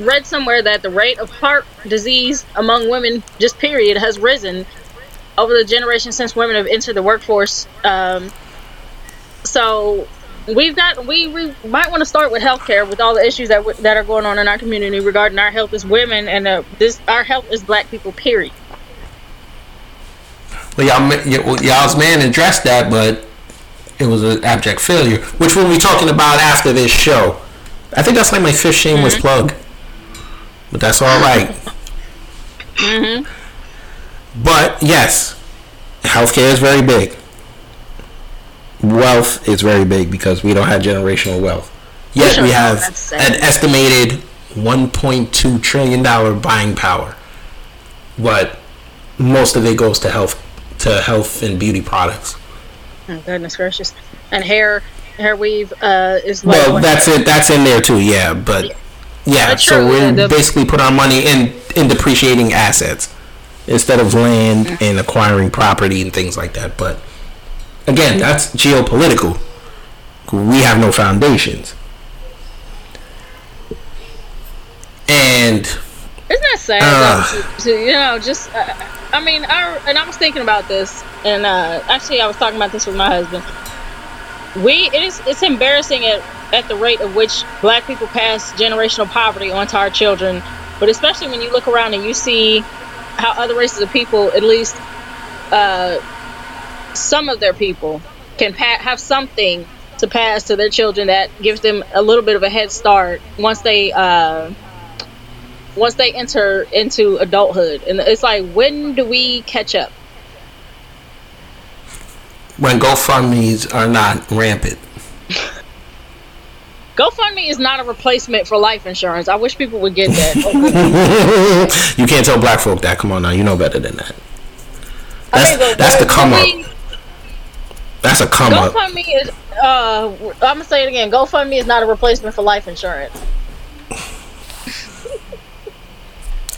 read somewhere that the rate of heart disease among women, just period, has risen over the generation since women have entered the workforce. Um, so we've got we, we might want to start with healthcare with all the issues that w- that are going on in our community regarding our health as women and uh, this our health as black people. Period. Well, y'all well, y'all's man addressed that, but it was an abject failure, which we'll be talking about after this show. I think that's like my fifth shameless plug, but that's all right. Mhm. But yes, healthcare is very big. Wealth is very big because we don't have generational wealth. Yet sure we have an estimated 1.2 trillion dollar buying power, but most of it goes to health, to health and beauty products. Oh, goodness gracious! And hair hair weave uh, is like Well, that's it. That's in there too. Yeah, but yeah. But So true, we the- basically put our money in in depreciating assets instead of land and acquiring property and things like that. But again, that's geopolitical. We have no foundations. And Isn't that sad? Though, to, to, you know, just uh, I mean, I and I was thinking about this, and uh, actually, I was talking about this with my husband. We it is it's embarrassing at at the rate of which Black people pass generational poverty onto our children, but especially when you look around and you see how other races of people, at least uh, some of their people, can pa- have something to pass to their children that gives them a little bit of a head start once they. Uh, once they enter into adulthood and it's like when do we catch up when GoFundmes are not rampant, gofundme is not a replacement for life insurance i wish people would get that you can't tell black folk that. Come on now, you know better than that. That's the- that's the come we- up. That's a come up. gofundme is uh i'm gonna say it again gofundme is not a replacement for life insurance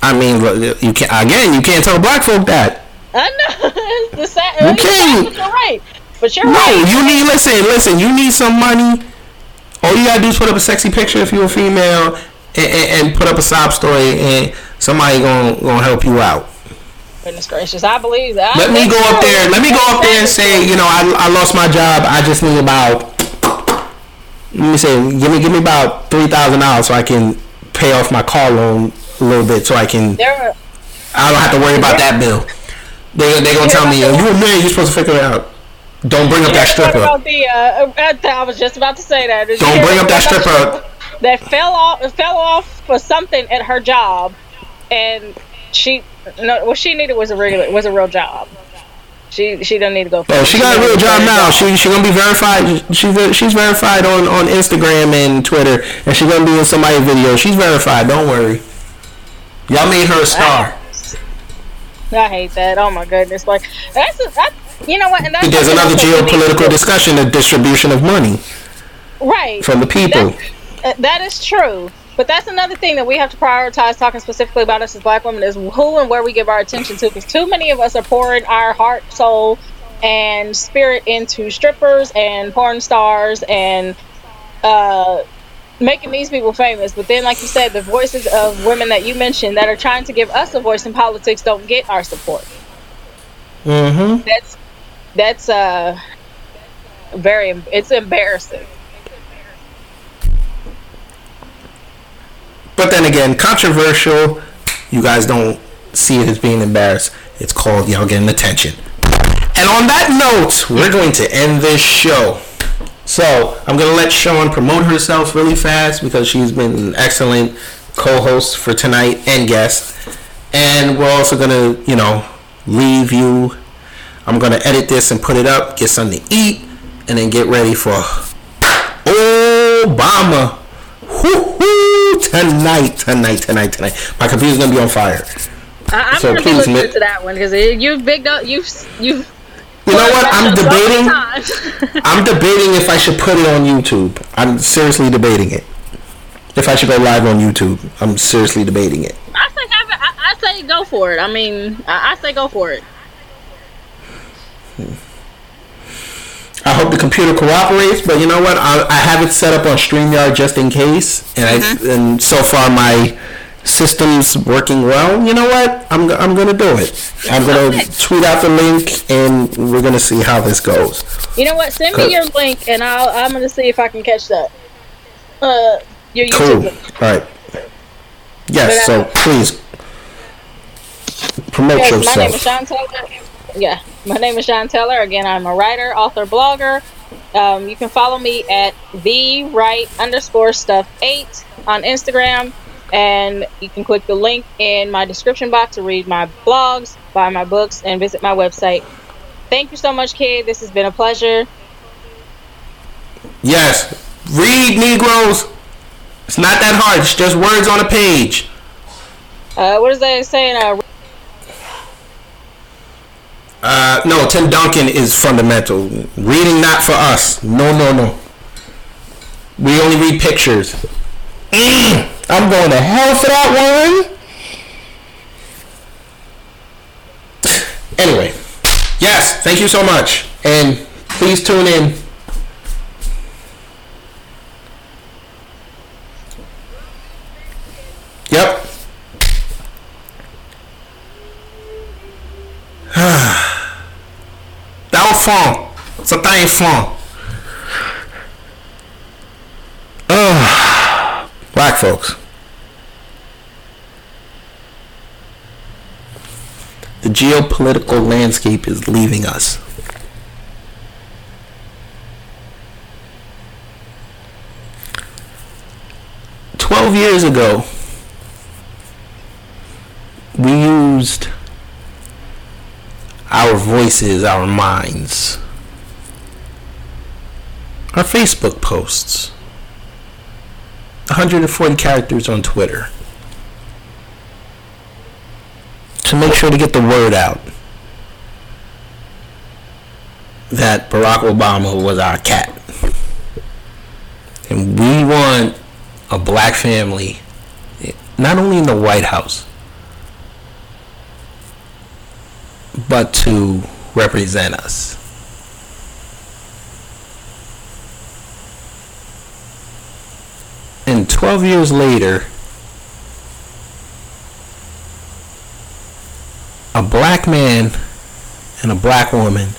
I mean, look, you can't again. You can't tell black folk that. i know it's the sad, You can't. but you're right but you're No, right you need listen, listen. You need some money. All you gotta do is put up a sexy picture if you're a female, and, and, and put up a sob story, and somebody gonna gonna help you out. Goodness gracious i believe that Let me go up there. Let me go up there and say, you know, I, I lost my job. I just need about. Let me say, give me give me about three thousand dollars so I can pay off my car loan a little bit, so I can. there I don't have to worry about that bill. They they gonna tell me, you a man, you're supposed to figure it out. Don't bring up that stripper. the, uh, I was just about to say that. Did Don't bring up that stripper. That fell off, fell off for something at her job, and she, no, what she needed was a regular, was a real job. She, she doesn't need to go. For Oh, she got a real job now. She she gonna be verified. She's she's verified on on Instagram and Twitter, and she's gonna be in somebody's video. She's verified. Don't worry. Y'all made her a star. I hate that. Oh my goodness! Like that's, a, that, you know what? And that's There's another else that we need to geopolitical discussion: the distribution of money right from the people. Uh, that is true. But that's another thing that we have to prioritize talking specifically about us as black women is who and where we give our attention to because too many of us are pouring our heart, soul, and spirit into strippers and porn stars and uh, making these people famous. But then, like you said, the voices of women that you mentioned that are trying to give us a voice in politics don't get our support. Mm-hmm. That's that's uh very it's embarrassing. But then again, controversial. You guys don't see it as being embarrassed. It's called y'all getting attention. And on that note, we're going to end this show. So I'm gonna let Sean promote herself really fast because she's been an excellent co-host for tonight and guest. And we're also gonna, you know, leave you. I'm gonna edit this and put it up, get something to eat, and then get ready for Obama. Woo-hoo, tonight, tonight, tonight, tonight. My computer's gonna be on fire. I, I'm So gonna be looking mi- into that one because you've big up. You've you've. You know what? I'm debating. I'm debating if I should put it on YouTube. I'm seriously debating it. If I should go live on YouTube, I'm seriously debating it. I. I, I say go for it. I mean, I, I say go for it. Hmm. I hope the computer cooperates, but you know what? I, I have it set up on StreamYard just in case, and I, and so far my system's working well. You know what? I'm I'm gonna do it. I'm gonna Okay. tweet out the link, and we're gonna see how this goes. You know what? Send me your link, and I'll. I'm gonna see if I can catch that. Uh, your YouTube Cool. link. All right. Yes. But, uh, So please promote Yes, my name is yourself. Sean. Yeah, my name is Sean Teller. Again, I'm a writer, author, blogger. Um, you can follow me at the right underscore stuff eight on Instagram, and you can click the link in my description box to read my blogs, buy my books, and visit my website. Thank you so much, kid. This has been a pleasure. Yes. Read Negroes. It's not that hard. It's just words on a page. Uh, what is that saying? Uh, Uh, no, Tim Duncan is fundamental. Reading not for us. No, no, no. We only read pictures. Mm, I'm going to hell for that one. Anyway, yes, thank you so much. And please tune in. Yep. D'enfant. C'est un enfant. Ugh. Black folks. The geopolitical landscape is leaving us. Twelve years ago, we used our voices, our minds, our Facebook posts, 140 characters on Twitter to make sure to get the word out that Barack Obama was our cat. And we want a black family, not only in the White House, but to represent us. And 12 years later, a black man and a black woman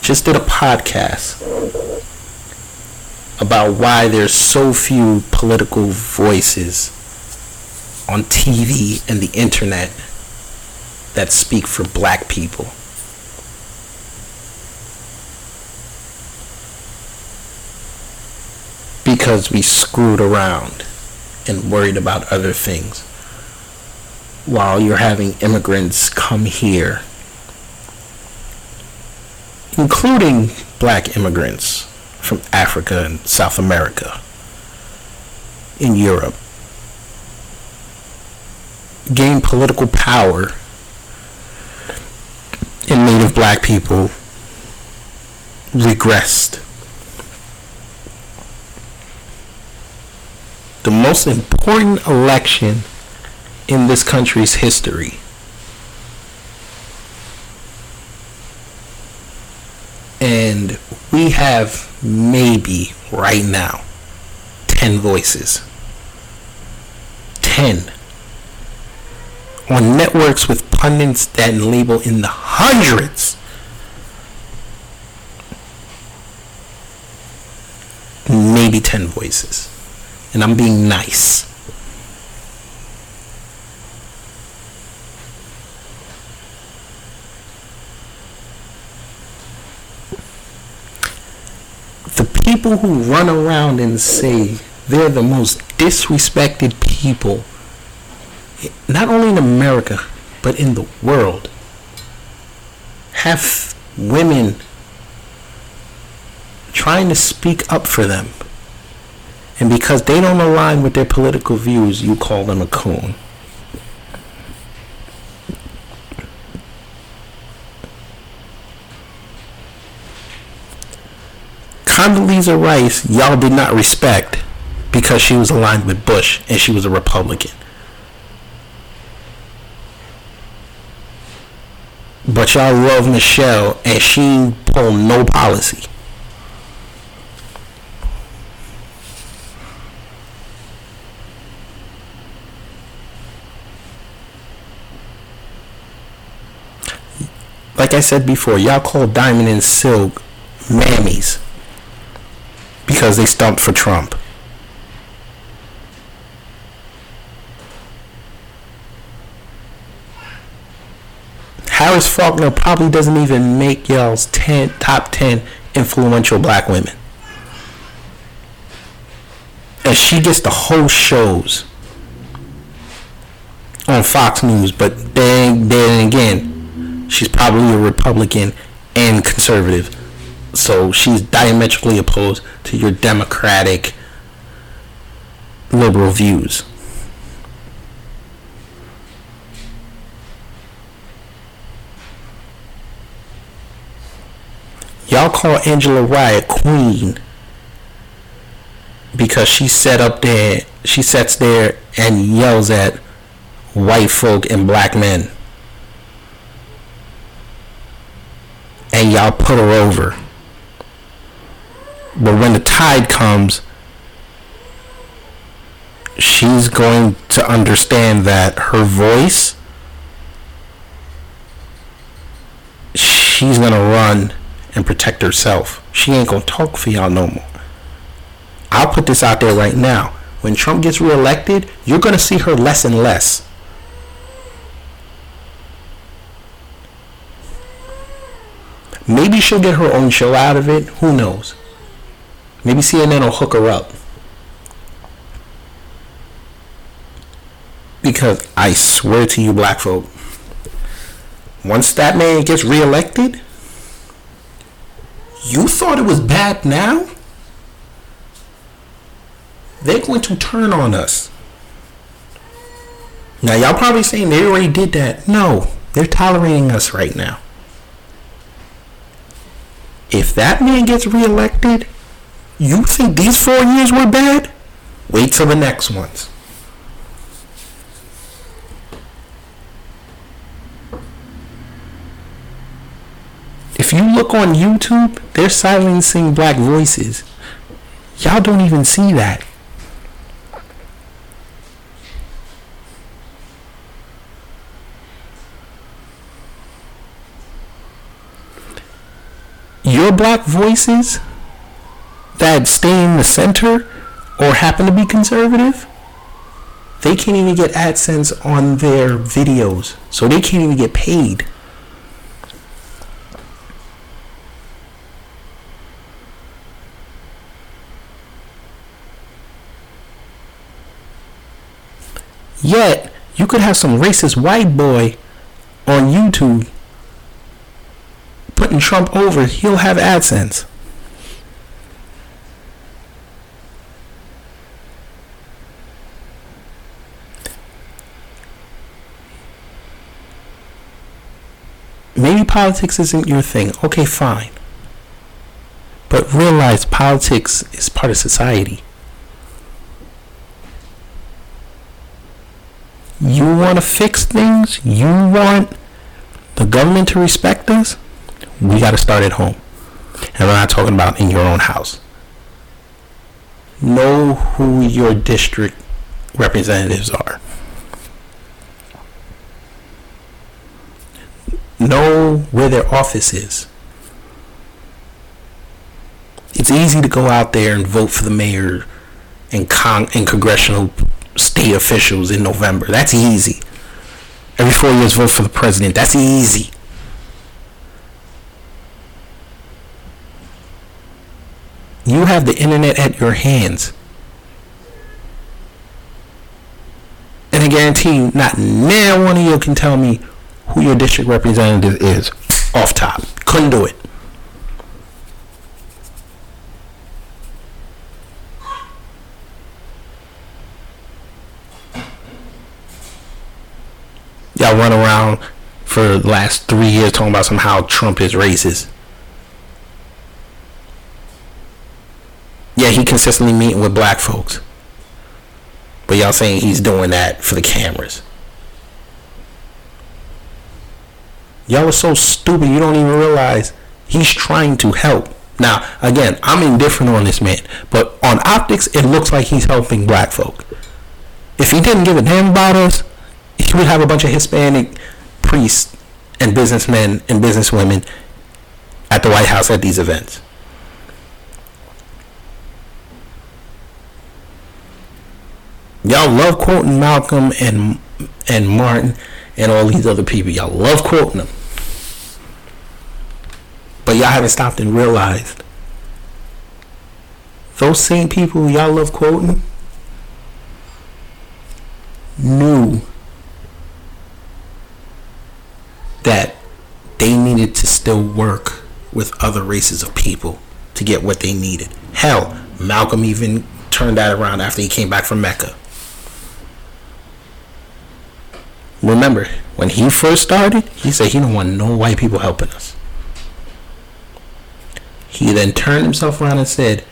just did a podcast about why there's so few political voices on TV and the internet that speak for black people. Because we screwed around and worried about other things. While you're having immigrants come here, including black immigrants from Africa and South America, in Europe, gain political power and native black people regressed. The most important election in this country's history. And we have maybe right now 10 voices. 10 on networks with pundits that label in the hundreds. Maybe 10 voices. And I'm being nice. The people who run around and say they're the most disrespected people, not only in America, but in the world, have women trying to speak up for them. And because they don't align with their political views, you call them a coon. Condoleezza Rice, y'all did not respect because she was aligned with Bush and she was a Republican. But y'all love Michelle and she pull no policy. Like I said before, y'all call Diamond and Silk mammies because they stumped for Trump. Harris Faulkner probably doesn't even make y'all's 10, top 10 influential black women. And she gets the whole shows on Fox News, but then, then again, she's probably a Republican and conservative. So she's diametrically opposed to your Democratic liberal views. Y'all call Angela Rye queen because she set up there, she sits there and yells at white folk and black men. And y'all put her over. But when the tide comes, she's going to understand that her voice, she's going to run and protect herself. She ain't to talk for y'all no more. I'll put this out there right now. When Trump gets reelected, you're to see her less and less. Maybe she'll get her own show out of it. Who knows? Maybe CNN will hook her up. Because I swear to you, black folk, once that man gets reelected, you thought it was bad now? They're going to turn on us. Now, y'all probably saying they already did that. No, they're tolerating us right now. If that man gets reelected, you think these four years were bad? Wait till the next ones. If you look on YouTube, they're silencing black voices. Y'all don't even see that. Your black voices that stay in the center or happen to be conservative, they can't even get AdSense on their videos. So they can't even get paid. Yet, you could have some racist white boy on YouTube putting Trump over, he'll have AdSense. Maybe politics isn't your thing. Okay, fine. But realize politics is part of society. You want to fix things? You want the government to respect us? We got to start at home. And we're not talking about in your own house. Know who your district representatives are. Know where their office is. It's easy to go out there and vote for the mayor and con and congressional state officials in November. That's easy. Every four years, vote for the president. That's easy. You have the internet at your hands. And I guarantee you, not now one of you can tell me who your district representative is off top. Couldn't do it. Y'all run around for the last three years talking about somehow Trump is racist. Yeah, he consistently meeting with black folks. But y'all saying he's doing that for the cameras. Y'all are so stupid you don't even realize he's trying to help. Now, again, I'm indifferent on this man, but on optics, it looks like he's helping black folk. If he didn't give a damn about us, he would have a bunch of Hispanic priests and businessmen and businesswomen at the White House at these events. Y'all love quoting Malcolm and and Martin and all these other people. Y'all love quoting them. But y'all haven't stopped and realized those same people y'all love quoting knew that they needed to still work with other races of people to get what they needed. Hell, Malcolm even turned that around after he came back from Mecca. Remember, when he first started, he said he didn't want no white people helping us. He then turned himself around and said,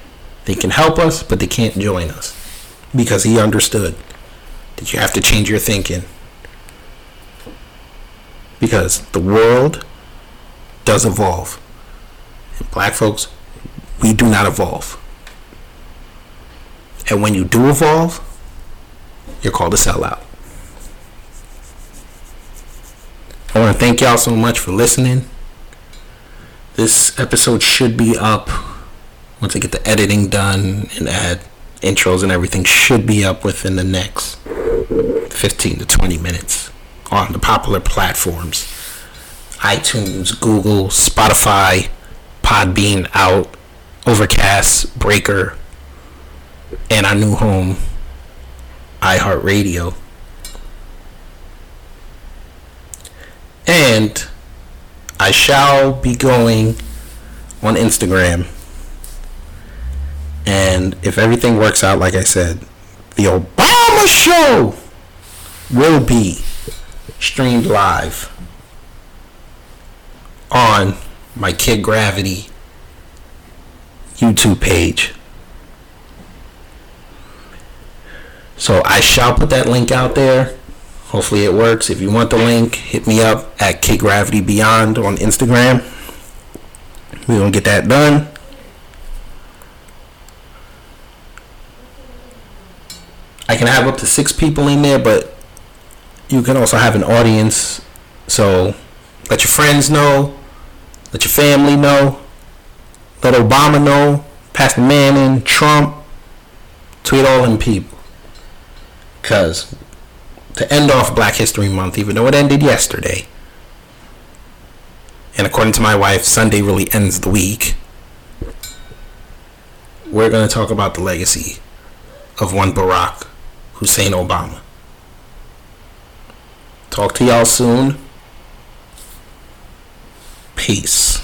they can help us, but they can't join us. Because he understood that you have to change your thinking. Because the world does evolve. And black folks, we do not evolve. And when you do evolve, you're called a sellout. I want to thank y'all so much for listening. This episode should be up once I get the editing done and add intros and everything. Should be up within the next 15 to 20 minutes on the popular platforms iTunes, Google, Spotify, Podbean out, Overcast, Breaker, and our new home, iHeartRadio. And I shall be going on Instagram. And if everything works out, like I said, the Obama show will be streamed live on my Kid Gravity YouTube page. So I shall put that link out there. Hopefully it works. If you want the link, hit me up at Kid Gravity Beyond on Instagram. We're gonna get that done. I can have up to six people in there, but you can also have an audience. So let your friends know, let your family know, let Obama know, Pastor Manning, Trump, tweet all them people. Cause to end off Black History Month, even though it ended yesterday, and according to my wife, Sunday really ends the week. We're going to talk about the legacy of one Barack Hussein Obama. Talk to y'all soon. Peace.